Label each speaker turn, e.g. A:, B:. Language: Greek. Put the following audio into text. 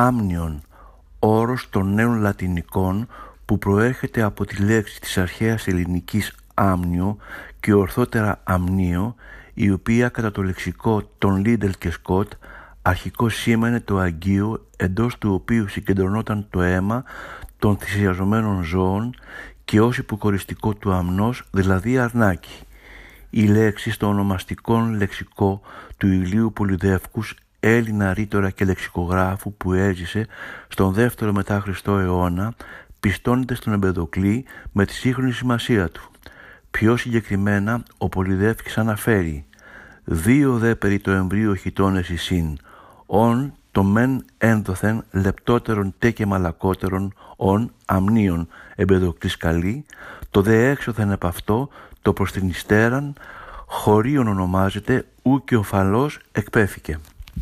A: άμνιον, όρος των νέων λατινικών που προέρχεται από τη λέξη της αρχαίας ελληνικής άμνιο και ορθότερα αμνίο, η οποία κατά το λεξικό των Λίντελ και Σκοτ αρχικό σήμαινε το αγγείο εντός του οποίου συγκεντρωνόταν το αίμα των θυσιαζομένων ζώων και ως υποκοριστικό του αμνός, δηλαδή αρνάκι. Η λέξη στο ονομαστικό λεξικό του Ηλίου Πολυδεύκους Έλληνα ρήτορα και λεξικογράφου που έζησε στον δεύτερο μετά Χριστό αιώνα πιστώνεται στον Εμπεδοκλή με τη σύγχρονη σημασία του. Πιο συγκεκριμένα ο Πολυδεύκης αναφέρει «Δύο δε περί το εμβρίο χιτώνες εισήν, ον το μεν ένδοθεν λεπτότερον τε και μαλακότερον ον αμνίων εμπεδοκλής καλή, το δε έξωθεν επ' αυτό το προς την υστέραν χωρίον ονομάζεται ου και οφαλός εκπέφηκε».